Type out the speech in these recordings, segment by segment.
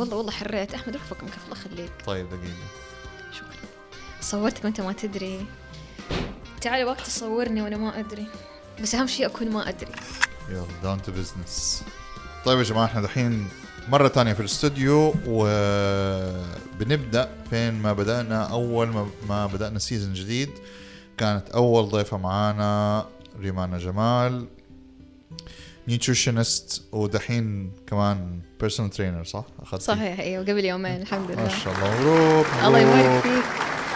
والله والله حريت. أحمد روح فك مكيف الله يخليك. طيب دقيقة. شكرا. صورتك وأنت ما تدري. تعال وقت تصورني وأنا ما أدري. بس أهم شيء أكون ما أدري. يلا down to business طيب يا جماعة إحنا دحين مرة تانية في الاستوديو وبنبدأ فين ما بدأنا. أول ما, بدأنا season جديد كانت أول ضيفة معانا ريمانا جمال. nutritionist ودحين كمان personal trainer صح؟ أخذت صحيح أيوه قبل يومين الحمد لله. ما شاء الله. مبروك الله يبارك فيك.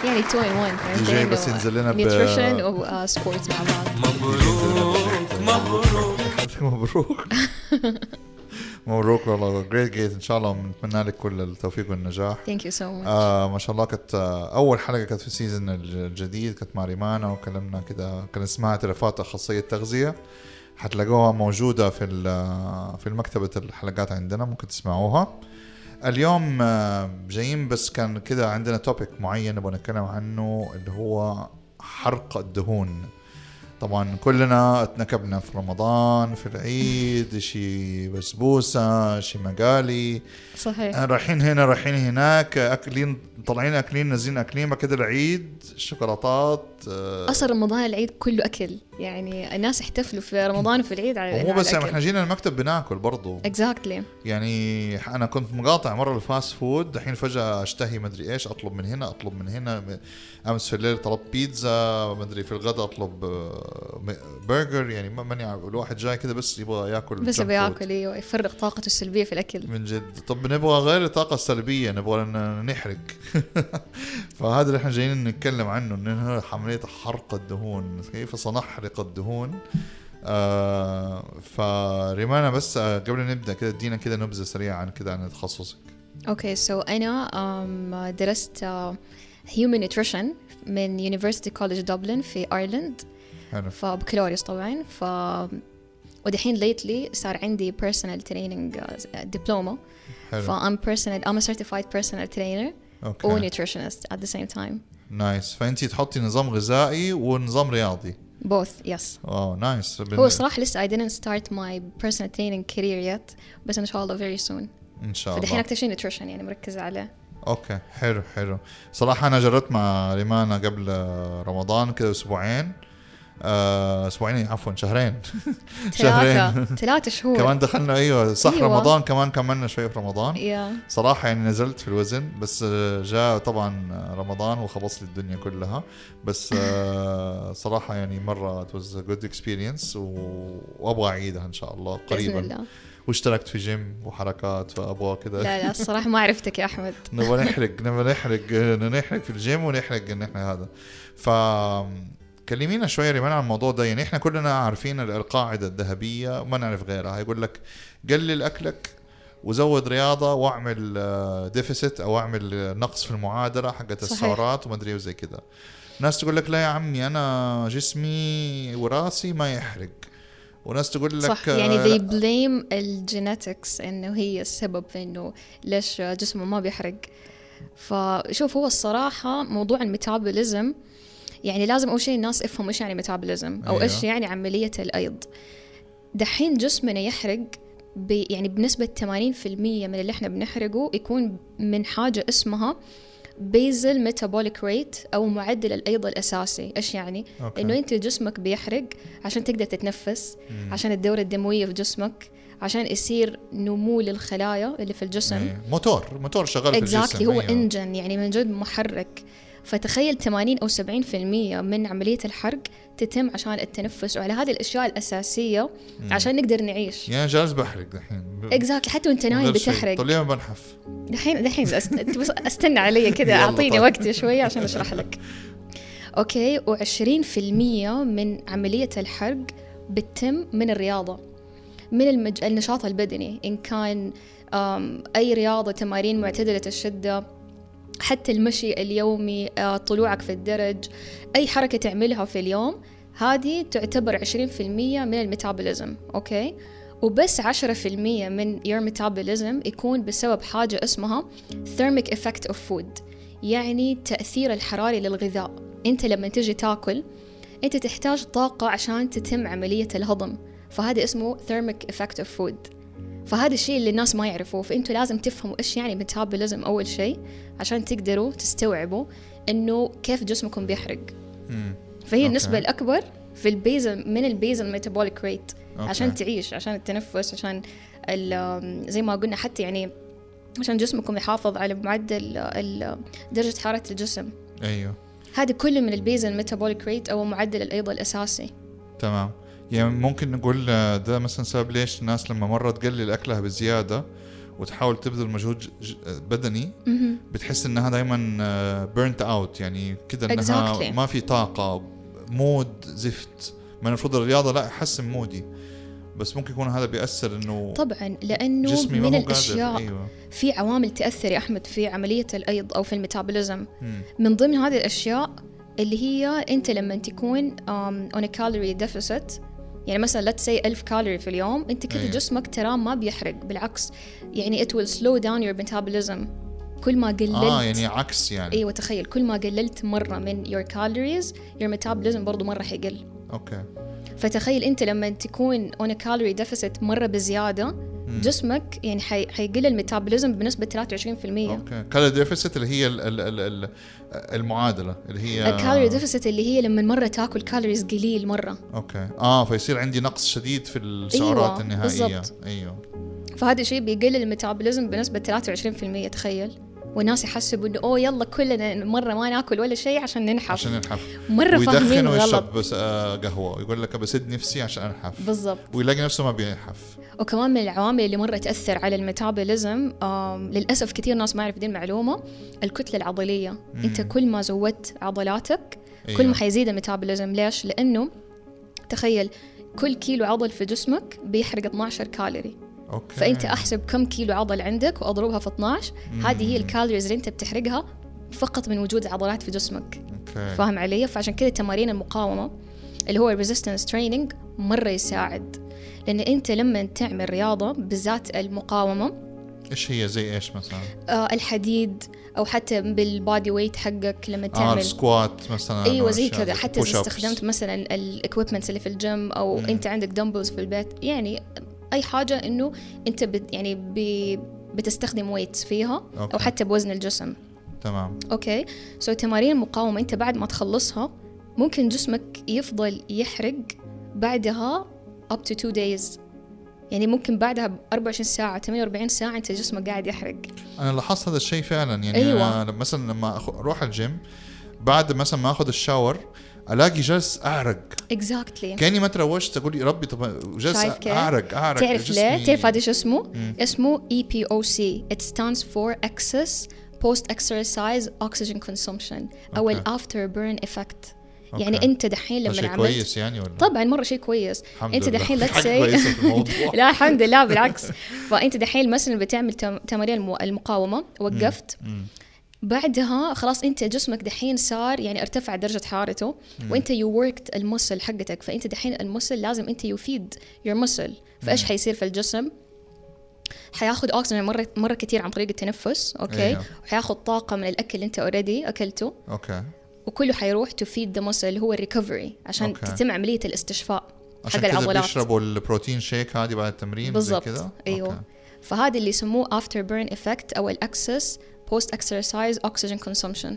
يعني two in 1 دي جي بس ينزل لنا nutrition و sports مع بعض. مبروك مبروك. مبروك مبروك والله جريت جيت إن شاء الله بنتمنى لك كل التوفيق والنجاح. thank you so much ما شاء الله كانت آه أول حلقة كانت في ال season الجديد كانت مع ريمانا وكلمنا كده كان اسمها اعترافات أخصائية تغذيه حتلاقوها موجودة في في المكتبة الحلقات عندنا ممكن تسمعوها. اليوم آه جايين بس كان كده عندنا توبيك معين نبغى نتكلم عنه اللي هو حرق الدهون. طبعا كلنا اتنكبنا في رمضان في العيد شي بسبوسة شي مقالي. صحيح. رايحين هنا رايحين هناك أكلين طالعين أكلين نازلين أكلين بعد كده العيد شوكولاتات آه. أصلا رمضان العيد كله أكل. يعني الناس يحتفلوا في رمضان وفي العيد على مو بس يعني إحنا جينا المكتب بناكل برضو. exactly exactly. يعني أنا كنت مقاطع مرة ال fast food دحين فجأة أشتهي مدري إيش أطلب من هنا أطلب من هنا أمس في الليل طلبت بيتزا مدري في الغداء أطلب برجر. يعني ماني الواحد جاي كده بس يبغى ياكل بس يبغى ياكل أيوه يفرغ طاقته السلبية في الأكل. من جد. طب نبغى غير الطاقة السلبية نبغى نحرق. فهذا اللي إحنا جايين نتكلم عنه إنه عمليه حرق الدهون. كيف سنحرق الدهون؟ آه فريمانا بس آه قبل نبدأ كده ادينا كده نبذة سريعة عن كده عن تخصصك. okay so أنا درست human nutrition من University College Dublin في Ireland حلو. فبكالوريوس طبعا. ف ودحين lately صار عندي personal training دبلومه حلو. ف I'm personal I'm a certified personal trainer okay و nutritionist nice فانت تحطي نظام غذائي ونظام رياضي. Both yes. wow nice هو صراحة لسه I didn't start my personal training career yet بس إن شاء الله very soon. إن شاء فدحين الله أكتر شيء nutrition يعني مركزة عليه okay حلو حلو. صراحة أنا جربت مع ريمانا قبل رمضان كده أسبوعين. أسبوعين عفوا شهرين. ثلاثة ثلاثة شهور. كمان دخلنا أيوه صح أيوة. رمضان كمان كملنا شوي في رمضان. يا. صراحة يعني نزلت في الوزن بس آه، جاء طبعا رمضان وخبص لي الدنيا كلها. بس آه، صراحة يعني مرة it was a good experience و- وأبغى أعيدها إن شاء الله بإذن قريبا. الله. واشتركت في جيم وحركات فابغى كذا لا لا الصراحة ما عرفتك يا أحمد. نبغى نحرق نبغى نحرق نحرق في الجيم ونحرق إن إحنا هذا. ف كلمينا شوية ريمانا عن الموضوع ده. يعني إحنا كلنا عارفين القاعده الذهبية وما نعرف غيرها. يقول لك قلل أكلك وزود رياضة واعمل deficit أو اعمل آه، نقص في المعادلة حقت. السعرات وما أدري وزي كذا ناس تقول لك لا يا عمي أنا جسمي وراثي ما يحرق. وناس تقول لك صح. آه، يعني they blame ال genetics إنه هي السبب في إنه ليش جسمه ما بيحرق. فشوف هو الصراحة موضوع ال metabolism يعني لازم أول شيء الناس يفهموا إيش يعني metabolism أو أيوه. إيش يعني عملية الأيض دحين جسمنا يحرق ب يعني بنسبة 80% من اللي إحنا بنحرقه يكون من حاجة اسمها basal metabolic rate أو معدل الأيض الأساسي إيش يعني؟ okay. إنه أنت جسمك بيحرق عشان تقدر تتنفس مم. عشان الدورة الدموية في جسمك عشان يصير نمو للخلايا اللي في الجسم إيه. موتور موتور شغال في الجسم هو أيوه. engine يعني من جد محرك فتخيل 80 أو 70% من عملية الحرق تتم عشان التنفس وعلى هذه الأشياء الأساسية مم. عشان نقدر نعيش يعني جالس بحرق دحين exactly حتى وأنت نايم. بتحرق طب ليه ما بنحف؟ دحين دحين. بس أستنى علي كذا أعطيني طيب. وقت شوية عشان أشرح لك أوكي و20% من عملية الحرق بتتم من الرياضة من المج... النشاط البدني إن كان أم، أي رياضة تمارين معتدلة الشدة حتى المشي اليومي آه، طلوعك في الدرج أي حركة تعملها في اليوم هذه تعتبر 20% من الميتابوليزم أوكي؟ وبس 10% من your metabolism يكون بسبب حاجة اسمها thermic effect of food يعني التأثير الحراري للغذاء. أنت لما تجي تاكل أنت تحتاج طاقة عشان تتم عملية الهضم فهذا اسمه thermic effect of food. فهذا الشيء اللي الناس ما يعرفوه فأنتوا لازم تفهموا إيش يعني metabolism أول شيء عشان تقدروا تستوعبوا إنه كيف جسمكم بيحرق مم. فهي أوكي. النسبة الأكبر في ال basal من ال basal metabolic rate أوكي. عشان تعيش عشان التنفس عشان زي ما قلنا حتى يعني عشان جسمكم يحافظ على معدل درجة حرارة الجسم أيوه هذا كله من ال basal metabolic rate أو معدل الأيض الأساسي تمام يعني ممكن نقول آه، ده مثلا سبب ليش الناس لما مرة تقلل أكلها بزيادة وتحاول تبذل مجهود بدني. بتحس إنها دائما burnt out يعني كده إنها Exactly. ما في طاقة mood زفت ما المفروض الرياضة لا يحسن mood ي بس ممكن يكون هذا بيأثر إنه طبعا لأنه جسمي من الأشياء أيوه في عوامل تأثر يا أحمد في عملية الأيض أو في ال metabolism. من ضمن هذه الأشياء اللي هي أنت لما تكون on a calorie deficit يعني مثلا let's say 1000 كالوري في اليوم أنت كذا أيوة. جسمك تراه ما بيحرق بالعكس. يعني it will slow down your metabolism. كل ما قللت آه يعني عكس يعني. أيوه تخيل كل ما قللت مرة من your calories your metabolism برضو مرة حيقل. أوكي. فتخيل أنت لما تكون on a calorie deficit مرة بزيادة جسمك يعني حي... حيقل ال metabolism بنسبة 23% أوكي. calorie deficit اللي هي ال ال ال ال المعادلة اللي هي ال calorie deficit اللي هي لما مرة تاكل calories قليل مرة. أوكي. آه فيصير عندي نقص شديد في السعرات أيوة، النهائية. بالضبط. أيوه. فهذا الشيء بيقلل ال metabolism بنسبة 23% تخيل. والناس يحسبوا انه أوه يلا كلنا مرة ما ناكل ولا شيء عشان ننحف. عشان ينحف. مرة فاهمين غلط. ويشرب بس آه قهوة. ويقول لك بسد نفسي عشان أنحف. بالضبط. ويلاقي نفسه ما بينحف. وكمان من العوامل اللي مرة تأثر على ال metabolism آم، للأسف كثير ناس ما يعرف دي المعلومة الكتلة العضلية. مم. أنت كل ما زودت عضلاتك أيوة. كل ما حيزيد ال metabolism. ليش؟ لأنه تخيل كل كيلو عضل في جسمك بيحرق 12 كالوري. أوكي فأنت أحسب كم كيلو عضل عندك وأضربها في 12 هذه هي مم. ال calories اللي أنت بتحرقها فقط من وجود عضلات في جسمك أوكي فاهم علي؟ فعشان كذا تمارين المقاومة اللي هو ال resistance training مرة يساعد لأن أنت لما تعمل رياضة بالذات المقاومة إيش هي زي إيش مثلا؟ آه الحديد أو حتى بال body weight حقك لما آه تعمل squat مثلا أيوه زي كذا حتى إذا. استخدمت مثلا ال equipments اللي في الجيم أو مم. أنت عندك dumbbells في البيت يعني أي حاجة إنه أنت بت يعني بي بتستخدم weights فيها أوكي. أو حتى بوزن الجسم. تمام. أوكي؟ so تمارين المقاومة أنت بعد ما تخلصها ممكن جسمك يفضل يحرق بعدها up to two days. يعني ممكن بعدها ب 24 ساعة 48 ساعة أنت جسمك قاعد يحرق. أنا لاحظت هذا الشيء فعلا. يعني أيوة. أنا مثلا لما أروح الجيم بعد مثلا ما آخذ ال shower ألاقي جالس أعرق exactly كأني ما تروشت أقول يا ربي طب جالس؟ أعرق أعرق تعرف ليه؟ تعرف هذا شو اسمه؟ مم. اسمه EPOC It stands for Excess Post Exercise Oxygen Consumption أو أوكي. ال After Burn Effect أوكي. يعني أنت دحين لما شيء عملت كويس يعني ولا طبعا مرة شيء كويس الحمد لله. دحين في الموضوع لا الحمد لله بالعكس فأنت دحين مثلا بتعمل تم- تمارين الم- المقاومة وقفت مم. بعدها خلاص انت جسمك دحين صار يعني ارتفع درجة حرارته وانت you worked ال muscle حقتك فانت دحين ال muscle لازم انت you feed your muscle فإيش حيصير في الجسم؟ حياخد اكسجين مرة مرة كثير عن طريق التنفس أوكي أيوه. وحياخد طاقة من الأكل اللي انت already أكلته. أوكي وكله حيروح to feed the muscle اللي هو ال recovery عشان أوكي. تتم عملية الاستشفاء عشان حق العضلات. بيشربوا ال protein shake هذه بعد التمرين بالضبط. أيوه. أوكي. فهذا اللي يسموه after burn effect أو ال excess post exercise oxygen consumption.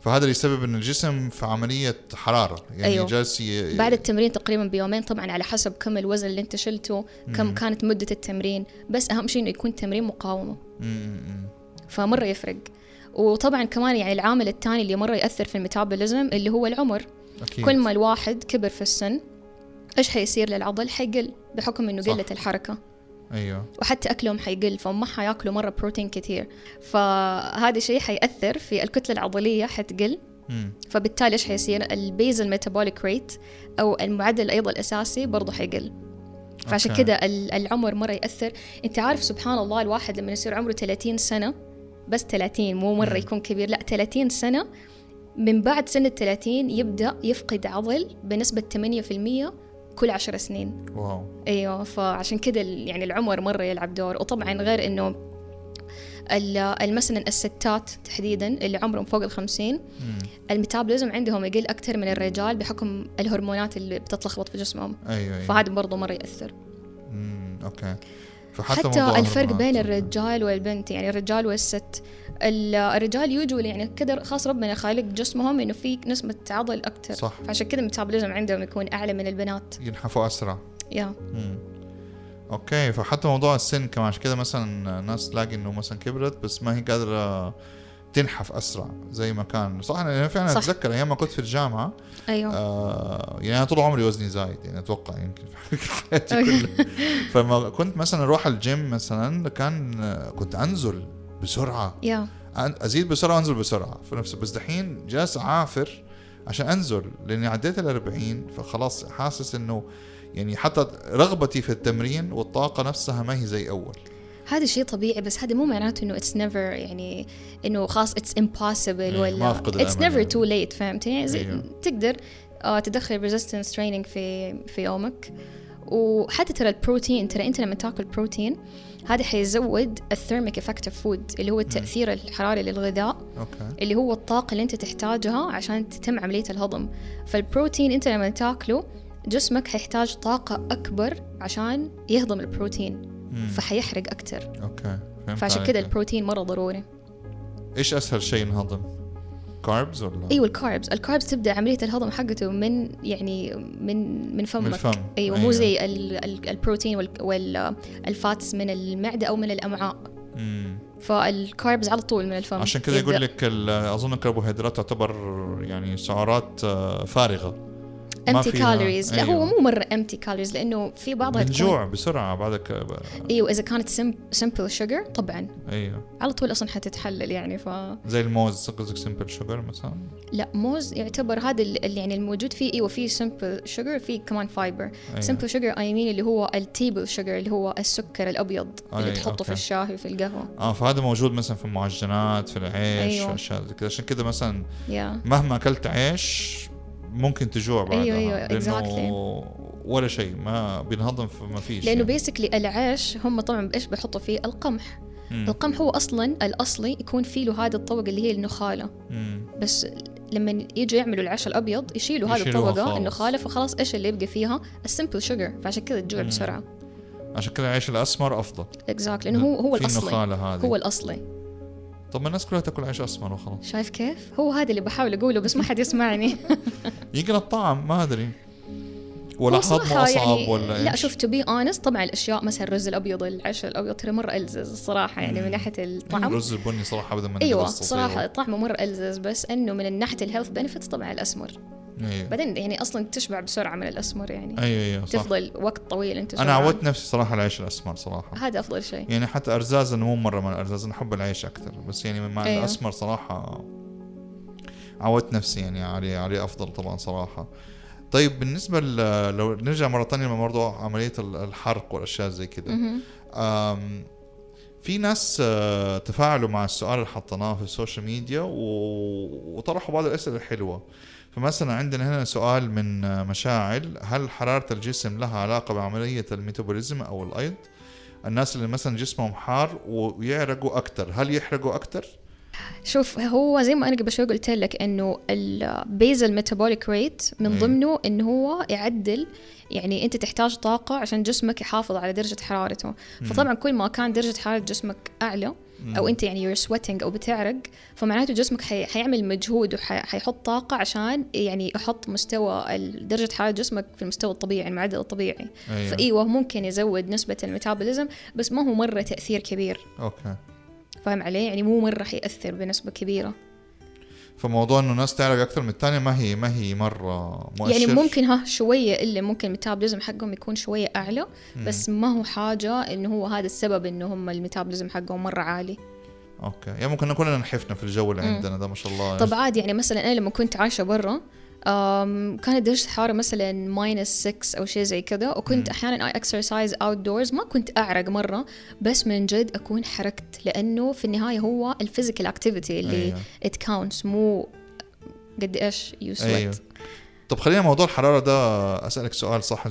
فهذا اللي يسبب إن الجسم في عملية حرارة يعني أيوه. جالس ي... بعد التمرين تقريبا بيومين طبعا على حسب كم الوزن اللي أنت شلته كم كانت مدة التمرين بس أهم شيء إنه يكون تمرين مقاومة مم، مم. فمرة يفرق وطبعا كمان يعني العامل الثاني اللي مرة يأثر في الميتابوليزم اللي هو العمر أكيد كل ما الواحد كبر في السن إيش حيصير للعضل حيقل بحكم إنه صح. قلة الحركة أيوه. وحتى أكلهم حيقل فما حياكلوا مرة بروتين كتير. فهذا الشيء حيأثر في الكتلة العضلية حتقل. مم. فبالتالي إيش حيصير؟ البيزل ميتابوليك ريت أو المعدل الايض الأساسي برضه حيقل. فعشان. كده ال- العمر مرة يأثر. أنت عارف سبحان الله الواحد لما يصير عمره 30 سنة بس 30 مو مرة يكون كبير لا 30 سنة من بعد سن ال 30 يبدأ يفقد عضل بنسبة 8% كل 10 سنين. واو. أيوه فعشان كده ال- يعني العمر مرة يلعب دور. وطبعا غير إنه مثلا الستات تحديدا اللي عمرهم فوق الخمسين. ال metabolism عندهم يقل أكثر من الرجال بحكم الهرمونات اللي بتتلخبط في جسمهم. أيوه أيوه. فهذا برضه مرة يأثر. مم. أوكي. فحتى حتى الفرق. بين الرجال والبنت يعني الرجال والست. ال- الرجال usually يعني كذا خاص ربنا خالق جسمهم إنه في نسبة عضل أكثر صح. فعشان كذا ال metabolism عندهم يكون أعلى من البنات. ينحفوا أسرع. yeah. مم. أوكي فحتى موضوع السن كمان عشان كده مثلا ناس تلاقي إنه مثلا كبرت بس ما هي قادرة تنحف أسرع زي ما كان. صح أنا فعلا صح. أتذكر أيام ما كنت في الجامعة أيوه. آه يعني أنا طول عمري وزني زايد يعني أتوقع يمكن في حياتي كلها. فما كنت مثلا أروح الجيم مثلا كان كنت أنزل بسرعة. أن- أزيد بسرعة وأنزل بسرعة. في نفس بس دحين جالس أعافر عشان أنزل لأني عديت ال 40 فخلاص حاسس إنه يعني حتى رغبتي في التمرين والطاقة نفسها ما هي زي أول. هذا شيء طبيعي بس هذا مو معناته إنه it's never يعني إنه خلاص it's impossible إيه، ولا it's never. too late فهمتني يعني زي أيوه. تقدر آه تدخل resistance training في في يومك وحتى ترى البروتين ترى أنت لما تاكل بروتين هذا حيزود ال thermic effect of food اللي هو التاثير الحراري للغذاء okay اللي هو الطاقة اللي أنت تحتاجها عشان تتم عملية الهضم فالبروتين أنت لما تاكله جسمك حيحتاج طاقة أكبر عشان يهضم البروتين. فحيحرق أكتر okay فعشان. كده البروتين مرة ضروري إيش أسهل شيء ينهضم؟ carbs ولا؟ أيوة ال carbs ال carbs تبدأ عملية الهضم حقته من يعني من من فمك من الفم أيوة مو زي ال ال البروتين وال وال fats من المعدة أو من الأمعاء مم. فال carbs على طول من الفم عشان كذا. يقول لك أظن الكربوهيدرات تعتبر يعني سعرات آه، فارغة empty calories لا. هو مو مرة empty calories لأنه في بعضها من تكون- جوع بسرعة بعدك. أيوه إذا كانت simple sugar طبعا. أيوه. على طول أصلا حتتحلل يعني ف زي الموز قصدك simple sugar مثلا؟ لا موز يعتبر هذا ال- اللي يعني الموجود فيه. أيوه فيه simple sugar فيه كمان fiber. simple sugar I mean اللي هو ال table sugar اللي هو السكر الأبيض اللي أي، تحطه okay. في الشاي وفي القهوة. آه فهذا موجود مثلا في المعجنات في العيش أيوة. واشياء زي كذا. عشان كذا مثلا يا مهما أكلت عيش ممكن تجوع بعدها أيوة، أيوة، لأنه ولا شيء ما بينهضم ما فيش لأنه يعني. basically العيش هم طبعا إيش بيحطوا فيه؟ القمح. مم. القمح هو أصلا الأصلي يكون فيه له هذه الطبقة اللي هي النخالة. مم. بس لما يجوا يعملوا العيش الأبيض يشيلوا هذه الطبقة. النخالة فخلاص إيش اللي يبقى فيها؟ ال simple sugar فعشان كذا تجوع. بسرعة. عشان كذا العيش الأسمر أفضل. exact لأنه هو هو الأصلي. هو الأصلي. طب ما الناس كلها تاكل عيش أسمر وخلاص. شايف كيف؟ هو هذا اللي بحاول أقوله بس ما حد يسمعني. يمكن الطعم ما أدري. ولا هضمه صراحة أصعب يعني ولا لا؟ شوف to be honest طبعا الأشياء مثلا الرز الأبيض العيش الأبيض ترى مرة ألزز الصراحة يعني من ناحية الطعم. الرز البني صراحة ابدا ما أيوه. صراحة طعمه مرة ألزز بس إنه من ناحيه ال health benefits طبعا الأسمر. أيوه بعدين يعني أصلا تشبع بسرعة من الأسمر يعني. أيوه أيوه صح. تفضل وقت طويل أنت أنا. عودت نفسي صراحة العيش الأسمر صراحة. هذا أفضل شيء. يعني حتى الرز أنا مو مرة من الأرزاز أنا أحب العيش أكثر. بس يعني مع أيوه. الأسمر صراحة عودت نفسي يعني عليه عليه أفضل طبعا صراحة. طيب بالنسبة لو نرجع مرة ثانية لموضوع عملية ال- الحرق والأشياء زي كذا في ناس آه، تفاعلوا مع السؤال اللي حطيناه في ال social media وطرحوا بعض الأسئلة الحلوة. فمثلا عندنا هنا سؤال من مشاعل. هل حرارة الجسم لها علاقة بعملية ال metabolism أو الأيض؟ الناس اللي مثلا جسمهم حار ويعرقوا أكثر هل يحرقوا أكثر شوف هو زي ما أنا قبل شوي قلت لك إنه ال basal metabolic rate من. ضمنه انه هو يعدل يعني أنت تحتاج طاقة عشان جسمك يحافظ على درجة حرارته. فطبعا كل ما كان درجة حرارة جسمك أعلى أو أنت يعني you're sweating أو بتعرق فمعناته جسمك حي... حيعمل مجهود وحيحط طاقة عشان يعني يحط مستوى درجة حرارة جسمك في المستوى الطبيعي المعدل الطبيعي. أيوة. فإيوه ممكن يزود نسبة ال metabolism بس ما هو مرة تأثير كبير. okay. فاهم علي يعني مو مره حيأثر بنسبة كبيرة. فموضوع إنه الناس تعرق أكثر من الثانية ما هي ما هي مرة مؤشر. يعني ممكن ها شوية اللي ممكن ال metabolism حقهم يكون شوية أعلى بس ما هو حاجة إنه هو هذا السبب إنه هم ال metabolism حقهم مرة عالي. okay. يعني ممكن كلنا نحفنا في الجو اللي عندنا ده ما شاء الله. طب عادي يعني مثلا أنا لما كنت عايشة برا كانت درجة الحرارة مثلا minus 6 أو شيء زي كذا وكنت أحيانا I exercise outdoors. ما كنت أعرق مرة بس من جد أكون حرقت لأنه في النهاية هو ال physical activity اللي أيوة. it counts مو قد إيش you sweat. أيوه. طب خلينا موضوع الحرارة ده أسألك سؤال صح؟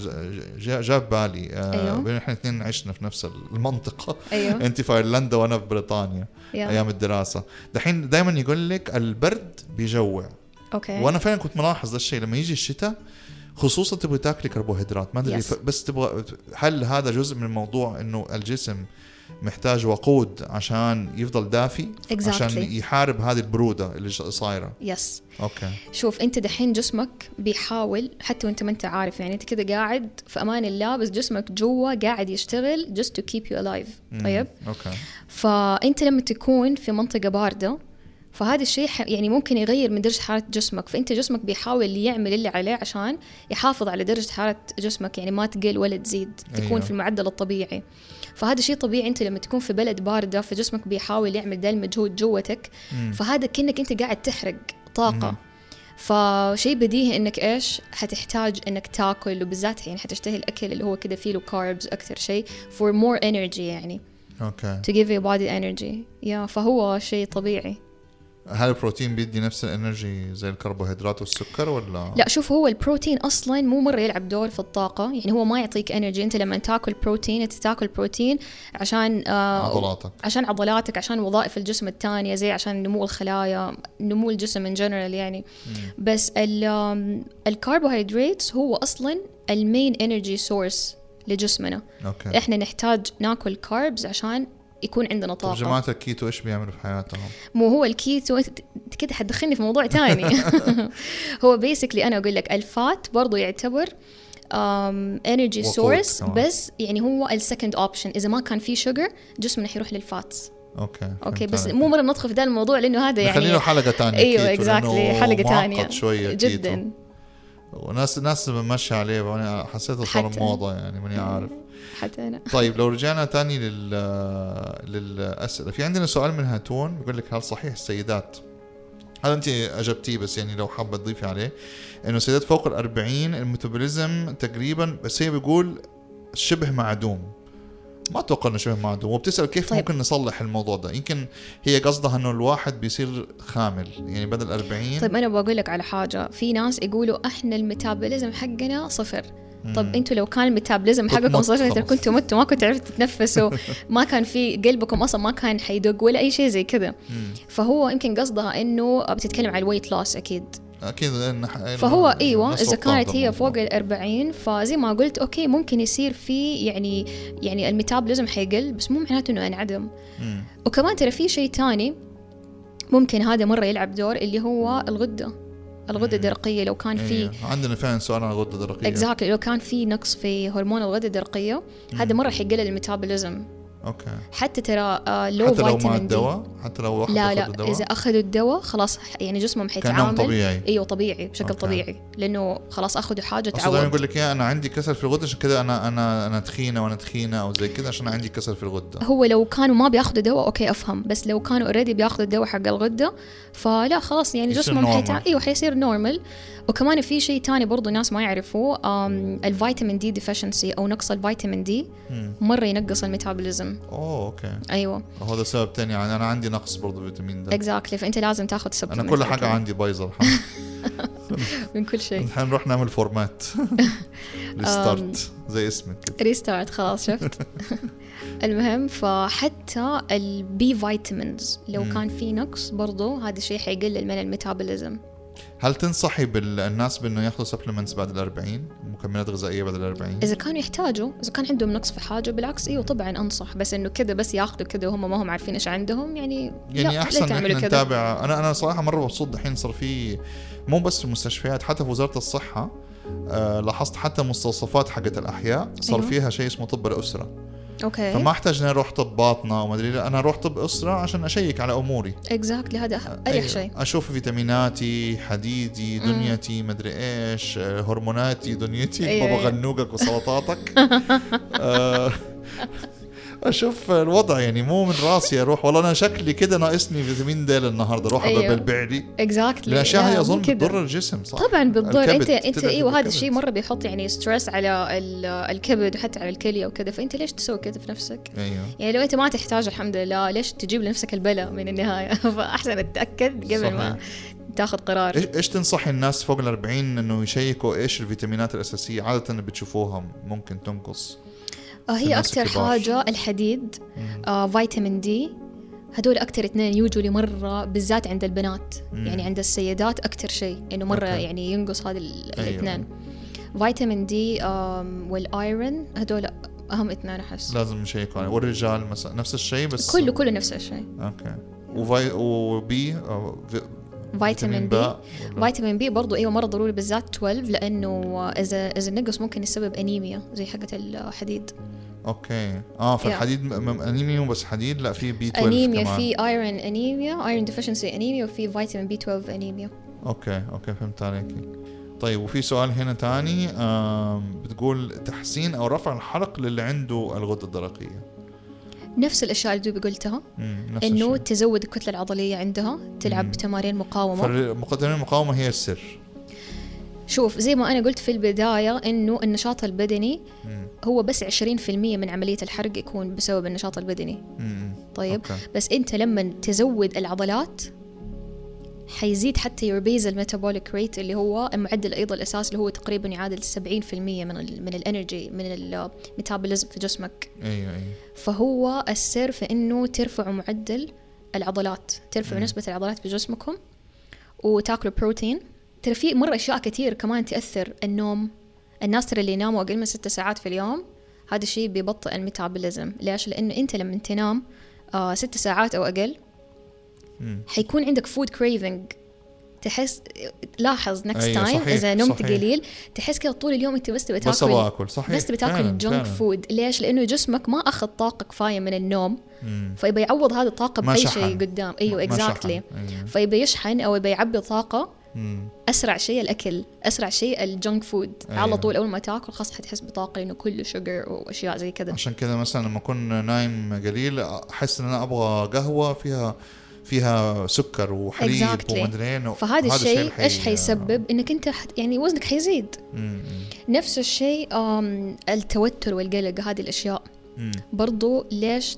جاء جا بالي آه أيوه. بين إحنا الاثنين عشنا في نفس المنطقة. أيوه. أنت في أيرلندا وأنا في بريطانيا yeah. أيام الدراسة. دحين دائما يقول لك البرد بيجوع. okay وأنا فعلا كنت ملاحظ ده الشيء. لما يجي الشتاء خصوصا تبغي تاكلي كربوهيدرات. ما أدري Yes. بس تبغى هل هذا جزء من الموضوع إنه الجسم محتاج وقود عشان يفضل دافي؟ Exactly. عشان يحارب هذه البرودة اللي صايرة؟ yes okay شوف أنت دحين جسمك بيحاول حتى وأنت ما أنت عارف يعني أنت كده قاعد في أمان الله بس جسمك جوا قاعد يشتغل just to keep you alive. طيب؟ okay فأنت لما تكون في منطقة باردة فهذا الشيء يعني ممكن يغير من درجة حرارة جسمك. فأنت جسمك بيحاول يعمل اللي عليه عشان يحافظ على درجة حرارة جسمك يعني ما تقل ولا تزيد تكون أيوه. في المعدل الطبيعي. فهذا شيء طبيعي. أنت لما تكون في بلد باردة فجسمك بيحاول يعمل ده المجهود جوتك. مم. فهذا كأنك أنت قاعد تحرق طاقة. مم. فشيء بديهي إنك إيش؟ حتحتاج إنك تاكل وبالذات يعني حتشتهي الأكل اللي هو كده فيه له كاربز أكثر شيء for more energy يعني. okay. To give your body energy. yeah فهو شيء طبيعي. هل البروتين بيدي نفس ال energy زي الكربوهيدرات والسكر ولا؟ لا شوف هو البروتين أصلا مو مرة يلعب دور في الطاقة. يعني هو ما يعطيك energy. أنت لما تاكل بروتين أنت تاكل بروتين عشان آه عضلاتك. عشان عضلاتك عشان وظائف الجسم الثانية زي عشان نمو الخلايا نمو الجسم in general يعني. مم. بس الكربوهيدرات هو أصلا ال main energy source لجسمنا. okay. إحنا نحتاج ناكل carbs عشان يكون عندنا طاقة جماعة الكيتو إيش بيعملوا في حياتهم؟ مو هو الكيتو أنت كده حتدخلني في موضوع تاني هو basically أنا أقول لك ال fat برضو يعتبر energy وقود source. بس يعني هو ال second option إذا ما كان في sugar جسمنا حيروح لل fats okay okay بس. مو مرة ندخل في ده الموضوع لأنه هذا يعني حلقة ثانية أيوه exactly حلقة ثانية شوية جدا كيتو. وناس ناس بمشي عليه وأنا حسيته صار. موضة يعني ماني عارف. حتى أنا. طيب لو رجعنا تاني لل للأسئلة. في عندنا سؤال من هاتون بيقول لك هل صحيح السيدات؟ هذا أنت أجبتيه بس يعني لو حابة تضيفي عليه إنه السيدات فوق ال 40 الميتابوليزم تقريبا بس هي بيقول شبه معدوم. ما أتوقع إنه شبه معدوم وبتسأل كيف طيب. ممكن نصلح الموضوع ده يمكن هي قصدها إنه الواحد بيصير خامل يعني بدل 40 طيب أنا بقول لك على حاجة في ناس يقولوا إحنا ال metabolism حقنا صفر طب. أنتوا لو كان ال metabolism حقكم صفر. كنتوا متوا ما كنتوا عرفتوا تتنفسوا ما كان في قلبكم أصلا ما كان حيدق ولا أي شيء زي كذا. فهو يمكن قصدها إنه بتتكلم على ال weight loss أكيد أكيد فهو إيوه إذا كانت هي. فوق ال 40 فزي ما قلت okay ممكن يصير في يعني يعني ال metabolism حيقل بس مو معناته إنه انعدم مم. وكمان ترى في شيء تاني ممكن هذا مرة يلعب دور اللي هو الغدة الغدة الدرقية لو كان في أيوة. عندنا فعلا سؤال عن الغدة الدرقية exactly لو كان في نقص في هرمون الغدة الدرقية هذا مرة حيقلل ال metabolism okay. حتى ترى لو حتى لو دي الدواء؟ حتى لو واحد لا لا الدواء؟ إذا اخذوا الدواء خلاص يعني جسمهم حيتعامل طبيعي. إيوه طبيعي بشكل okay. طبيعي. لأنه خلاص اخذوا حاجة أصلا تعود. يقول لك يا أنا عندي كسر في الغدة عشان كذا أنا أنا أنا تخينة وأنا تخينة أو زي كذا عشان عندي كسر في الغدة. هو لو كانوا ما بياخذوا دواء okay أفهم. بس لو كانوا already بياخذوا الدواء حق الغدة فلا خلاص يعني جسمهم normal. حيتع... إيوه حيصير normal وكمان في شيء تاني برضو ناس ما يعرفوه ال vitamin D deficiency أو نقص الفيتامين D. مرة ينقص ال metabolism. أوه okay. أيوه. هذا سبب تاني. يعني أنا عندي نقص برضه فيتامين D exactly فأنت لازم تاخذ أنا supplement كل حاجة. عندي بايظه الحمد من كل شيء. الحين نروح نعمل format restart زي اسمك restart خلاص شفت. المهم فحتى ال B vitamins لو. كان في نقص برضو هذا الشيء حيقلل من ال metabolism. هل تنصحي بالناس بأنه ياخذوا supplements بعد ال 40 مكملات غذائية بعد ال 40 إذا كانوا يحتاجوا إذا كان عندهم نقص في حاجة بالعكس إيوه طبعا أنصح. بس إنه كذا بس ياخذوا كذا وهم ما هم عارفين إيش عندهم يعني يعني لا أحسن إحنا نتابع. أنا أنا صراحة مرة مبسوط دحين صار في مو بس في المستشفيات حتى في وزارة الصحة آه لاحظت حتى مستوصفات حقت الأحياء صار أيوة. فيها شيء اسمه طب الأسرة. أوكي فما أحتاج إني أروح طب باطنة وما أدري لا، أنا أروح طب أسرة عشان أشيك على أموري اكزاكتلي هذا أريح. شيء أشوف فيتاميناتي حديدي. دنيتي مدري إيش آه، هرموناتي دنيتي بابا. غنوقك وسلطاتك آه، أشوف الوضع يعني مو من راسي أروح والله أنا شكلي كده ناقصني فيتامين د النهارده أروح. أيوة. بالبع لي اكزاكتلي الاشياء هي أظن بتضر الجسم صح؟ طبعا بتضر انت أنت أيوه هذا. الشيء مرة بيحط يعني stress على ال- الكبد وحتى على الكلية وكذا فأنت ليش تسوي كذا في نفسك؟ أيوه يعني لو أنت ما تحتاج الحمد لله ليش تجيب لنفسك البلاء من النهاية فأحسن تتاكد قبل ما صحيح. تاخذ قرار إيش تنصحي الناس فوق ال 40 إنه يشيكوا إيش الفيتامينات الأساسية عادة بتشوفوها ممكن تنقص هي الناس أكثر الكبار. حاجة الحديد. آه فيتامين D هدول أكثر اثنين يوجولي مره بالذات عند البنات مم. يعني عند السيدات أكثر شيء إنه مرة okay. يعني ينقص هذه ال- أيوة. الاثنين فيتامين D وال iron هدول أهم اثنين أحس لازم نشيك عليه والرجال مثلا نفس الشيء بس كله كله نفس الشيء okay وفي و B في- فيتامين B. فيتامين B برضو أيوه مرة ضروري بالذات 12 لأنه إذا إذا نقص ممكن يسبب أنيميا زي حقة الحديد. okay. آه فالحديد م- أنيميا بس حديد لا في B 12 أنيميا في iron anemia iron deficiency anemia وفي فيتامين B 12 انيميا okay okay فهمت عليك طيب وفي سؤال هنا تاني بتقول تحسين أو رفع الحرق للي عنده الغدة الدرقية. نفس الأشياء اللي دوبي قلتها إنه. تزود الكتلة العضلية عندها تلعب مم. تمارين مقاومة فالمقاومة المقاومه هي السر شوف زي ما أنا قلت في البداية إنه النشاط البدني مم، هو بس 20% من عملية الحرق يكون بسبب النشاط البدني مم، طيب okay. بس أنت لما تزود العضلات حيزيد حتى your basal metabolic rate اللي هو المعدل الأيض الاساسي اللي هو تقريبا يعادل 70% من ال من ال energy من ال metabolism في جسمك. أيوه أيوه. فهو السر في إنه ترفعوا معدل العضلات ترفعوا مم. نسبة العضلات في جسمكم وتاكلوا بروتين ترى في مرة أشياء كثير كمان تأثر النوم. الناس ترى اللي يناموا أقل من ست ساعات في اليوم هذا الشيء بيبطئ ال metabolism. ليش؟ لأنه أنت لما تنام آه ست ساعات أو أقل. حيكون عندك food craving تحس لاحظ next أيوة، time صحيح، إذا نمت صحيح. قليل تحس كذا طول اليوم أنت بس تبي بس تاكل أبغى أكل صحيح بس تبي تاكل junk. food ليش لأنه جسمك ما أخذ طاقة كفاية من النوم. فيبي يعوض هذه الطاقة بأي. شيء قدام أيوه exactly. أيوة. فيبي يشحن أو يبي يعبي طاقة مم. أسرع شيء الأكل أسرع شيء ال junk food أيوة. على طول أول ما تاكل خلاص حتحس بطاقة لأنه كله sugar وأشياء زي كذا عشان كذا مثلا لما أكون نايم قليل أحس إن أنا أبغى قهوة فيها فيها سكر وحليب Exactly. ومدري إيه. فهذا الشيء إيش حيسبب إنك أنت حت يعني وزنك حيزيد. نفس الشيء التوتر والقلق هذه الأشياء مم. برضو ليش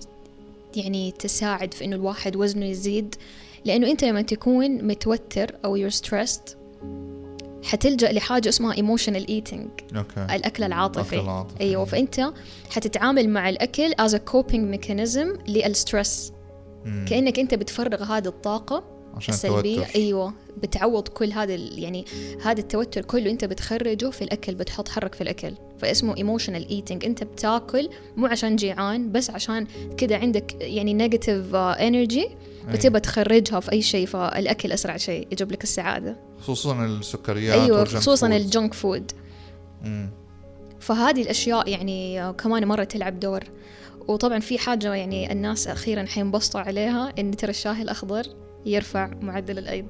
يعني تساعد في إنه الواحد وزنه يزيد لأنه أنت لما تكون متوتر أو you're stressed حتلجأ لحاجة اسمها emotional eating أوكي الأكل العاطفي أكل عاطفي. أيوة فأنت حتتعامل مع الأكل as a coping mechanism لل stress مم. كأنك أنت بتفرغ هذه الطاقة عشان السلبية. التوتر. أيوة بتعوض كل هذا يعني هذا التوتر كله أنت بتخرجه في الأكل بتحط حرك في الأكل. فاسمه emotional eating. أنت بتاكل مو عشان جيعان بس عشان كده عندك يعني uh, energy وتبى تخرجها في أي شيء فالأكل أسرع شيء يجيب لك السعادة. خصوصا السكريات وال junk خصوصا food. الجنك فود. مم. فهذه الأشياء يعني آه، كمان مرة تلعب دور. وطبعا في حاجة يعني الناس أخيرا حينبسطوا عليها إن ترى الشاي الأخضر يرفع معدل الأيض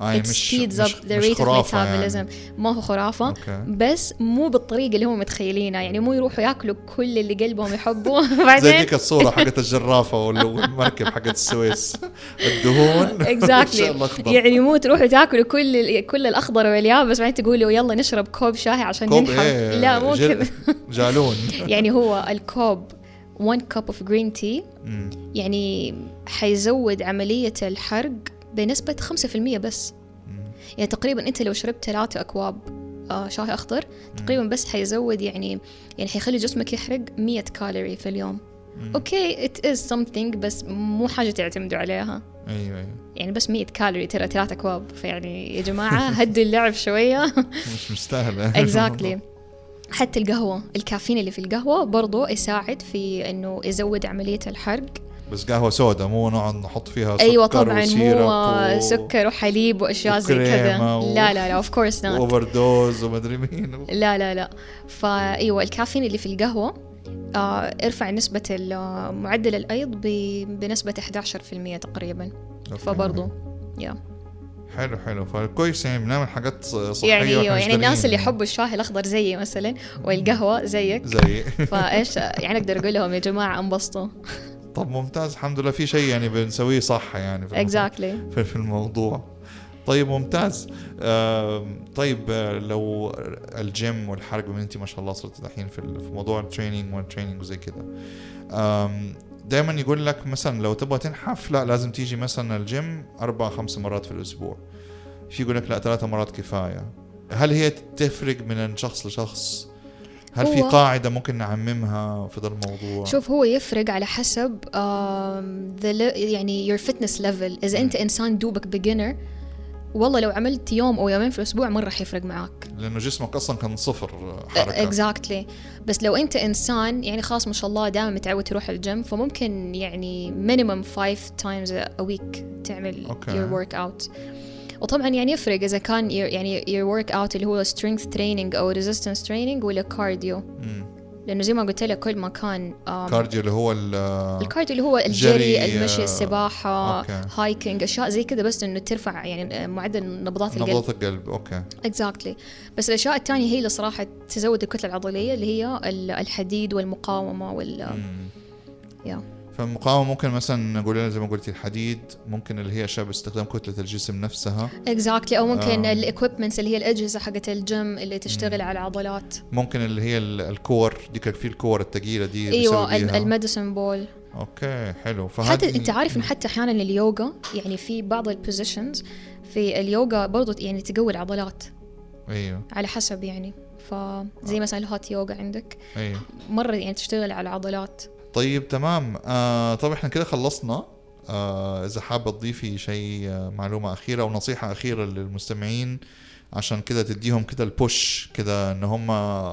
آه It مش مش, up the مش rate of خرافة metabolism. يعني. ما هو خرافة أوكي. بس مو بالطريقة اللي هم متخيلينها. يعني مو يروحوا ياكلوا كل اللي قلبهم يحبوه. زي ديك الصورة حقت الجرافة وال- والمركب حقت السويس. الدهون. اكزاكتلي الأخضر. يعني مو تروحوا تاكلوا كل كل الأخضر واليابس بعدين تقولوا يلا نشرب كوب شاي عشان كوب ننحف إيه لا مو جل- كذا. جالون. يعني هو الكوب 1 cup of green tea. مم. يعني حيزود عملية الحرق بنسبة 5% بس. مم. يعني تقريبا أنت لو شربت ثلاثة أكواب آه شاي أخضر تقريبا بس حيزود يعني يعني حيخلي جسمك يحرق 100 كالوري في اليوم. مم. okay it is something بس مو حاجة تعتمدوا عليها. أيوه أيوه. يعني بس 100 كالوري ترى ثلاثة أكواب. فيعني يا جماعة هدوا اللعب شوية. مش مستاهلة. exactly حتى القهوة الكافيين اللي في القهوة برضو يساعد في إنه يزود عملية الحرق. بس قهوة سودا مو نقعد نحط فيها سكر أيوه طبعا مو و... سكر وحليب وأشياء زي كذا. و- لا لا لا of course not over dose ومدري مين و... لا لا لا. فايوه الكافيين اللي في القهوة آه ارفع نسبة ال- معدل الأيض ب- بنسبة 11% تقريبا. فبرضو yeah حلو حلو. فكويس يعني بنعمل حاجات صحية يعني أيوه يعني الناس اللي. يحبوا الشاي الأخضر زيي مثلا والقهوة زيك. زي فإيش يعني أقدر أقول لهم يا جماعة انبسطوا؟ طب ممتاز الحمد لله. في شيء يعني بنسويه صح يعني في exactly في في الموضوع. طيب ممتاز. طيب لو الجيم والحرق بما انت ما شاء الله صرت ال- في موضوع ال training وال training وزي كده. دائما يقول لك مثلا لو تبغى تنحف لا لازم تيجي مثلا الجيم أربع خمس مرات في الأسبوع. في يقول لك لا ثلاث مرات كفاية. هل هي تفرق من شخص لشخص؟ هل في قاعدة ممكن نعممها في ذا الموضوع؟ شوف هو يفرق على حسب um, the يعني your fitness level. إذا أنت إنسان دوبك beginner والله لو عملت يوم أو يومين في الأسبوع مره حيفرق معاك. لأنه جسمك أصلا كان صفر حركة. exactly بس لو أنت إنسان يعني خلاص ما شاء الله دائما متعود تروح الجيم فممكن يعني minimum 5 times a week تعمل your workout وطبعا يعني يفرق إذا كان يعني your workout اللي هو strength training أو resistance training ولا cardio مم. لأنه زي ما قلت لك كل ما كان آم، cardio اللي هو ال- ال cardio اللي هو جري، الجري المشي آه، السباحة أوكي. hiking أشياء زي كذا بس إنه ترفع يعني معدل نبضات القلب نبضات القلب okay exactly بس الأشياء الثانية هي اللي صراحة تزود الكتلة العضلية اللي هي ال- الحديد والمقاومة وال. يا فالمقاومه ممكن مثلا نقول زي ما قلتي الحديد ممكن اللي هي اشياء باستخدام كتلة الجسم نفسها. exactly أو ممكن آه. ال equipments اللي هي الأجهزة حقت الجيم اللي تشتغل على العضلات ممكن اللي هي ال- الكور دي كان في الكور الثقيله دي أيوه. ال medicine ball. okay حلو. حتى فهذه انت عارف انه حتى أحيانا اليوغا يعني في بعض ال positions في اليوغا برضو يعني تقوي العضلات. أيوه. على حسب يعني. فزي مثلا ال hot yoga عندك. أيوه. مرة يعني تشتغل على العضلات. طيب تمام. آه طب إحنا كده خلصنا. آه إذا حابة تضيفي شيء آه معلومة أخيرة أو نصيحة أخيرة للمستمعين عشان كده تديهم كده ال push كده إن هم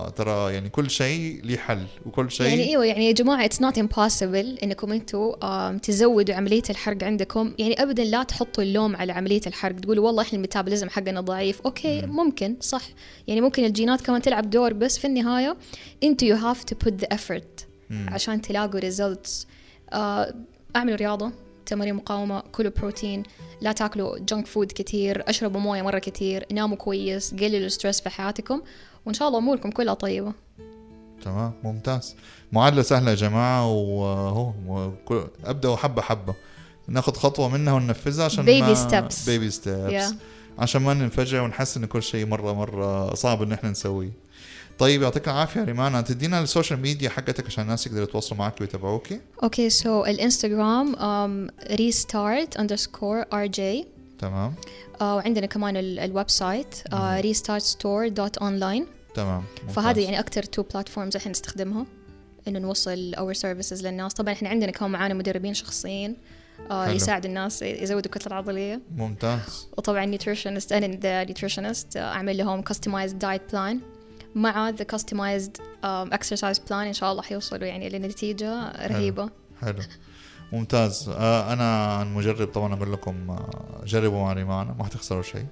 ترى يعني كل شيء ليه حل وكل شيء يعني إيوه يعني يا جماعة it's not impossible إنكم أنتوا آم، تزودوا عملية الحرق عندكم. يعني ابدا لا تحطوا اللوم على عملية الحرق. تقولوا والله إحنا ال metabolism حقنا ضعيف. okay مم. ممكن صح. يعني ممكن الجينات كمان تلعب دور بس في النهاية أنتوا you have to put the effort مم. عشان تلاقوا results اعملوا رياضة تمارين مقاومة كلوا بروتين لا تاكلوا junk food كتير اشربوا موية مرة كتير ناموا كويس قللوا stress في حياتكم وإن شاء الله أموركم كلها طيبة تمام ممتاز معادلة سهلة يا جماعة وهو أبدأوا حبة حبة ناخذ خطوة منها وننفذها عشان ما steps. baby steps. عشان ما ننفجع ونحس إن كل شيء مرة مرة صعب إن إحنا نسويه طيب يعطيك العافية ريمانا تدينا ال social media حقتك عشان الناس يقدروا يتواصلوا معك ويتابعوكي. okay so الإنستغرام um, restart underscore rj تمام. uh, وعندنا كمان ال- ال website uh, restartstore.online تمام فهذه. يعني أكثر two platforms إحنا نستخدمها إنه نوصل our services للناس. طبعا إحنا عندنا كمان معانا مدربين شخصيين حلو. يساعد الناس يزودوا الكتله العضلية. ممتاز. وطبعا nutritionist أنا the nutritionist أعمل لهم customized diet plan مع the customized exercise plan إن شاء الله حيوصلوا يعني لنتيجه رهيبة. حلو. ممتاز. آه أنا مجرب طبعا أقول لكم آه جربوا مع ريمانا ما حتخسروا شيء.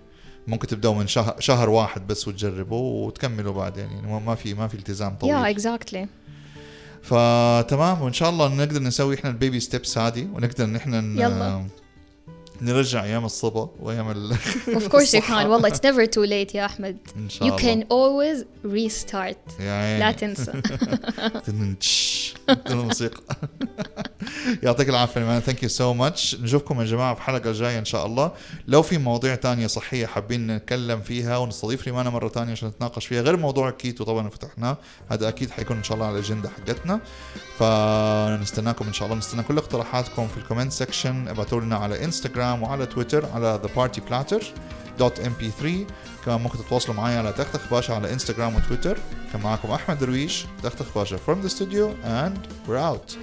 ممكن تبدأوا من شهر شهر واحد بس وتجربوا وتكملوا بعدين يعني ما- في ما في التزام طويل. yeah exactly فتمام وإن شاء الله نقدر نسوي إحنا ال baby steps هذه ونقدر إن إحنا يلا. نرجع أيام الصبا وأيام ال... of course you. can والله it's never too late يا أحمد. إن شاء you الله. can always restart يا عيني. لا تنسى الموسيقى. يعطيك العافية man thank you so much نشوفكم يا جماعة في حلقه جاية إن شاء الله. لو في مواضيع تانية صحية حابين نتكلم فيها ونستضيف ريمانا مرة تانية عشان نتناقش فيها غير موضوع الكيتو طبعا فتحناه هذا أكيد حيكون إن شاء الله على الأجندة حقتنا. فنستناكم إن شاء الله. نستنى كل اقتراحاتكم في ال comment section ابعتوا لنا على انستغرام وعلى تويتر على The Party Platter dot mp3 كمان ممكن تتواصلوا معي على تختخ باشا على إنستغرام وتويتر. كان معاكم أحمد درويش تختخ باشا from the studio and we're out.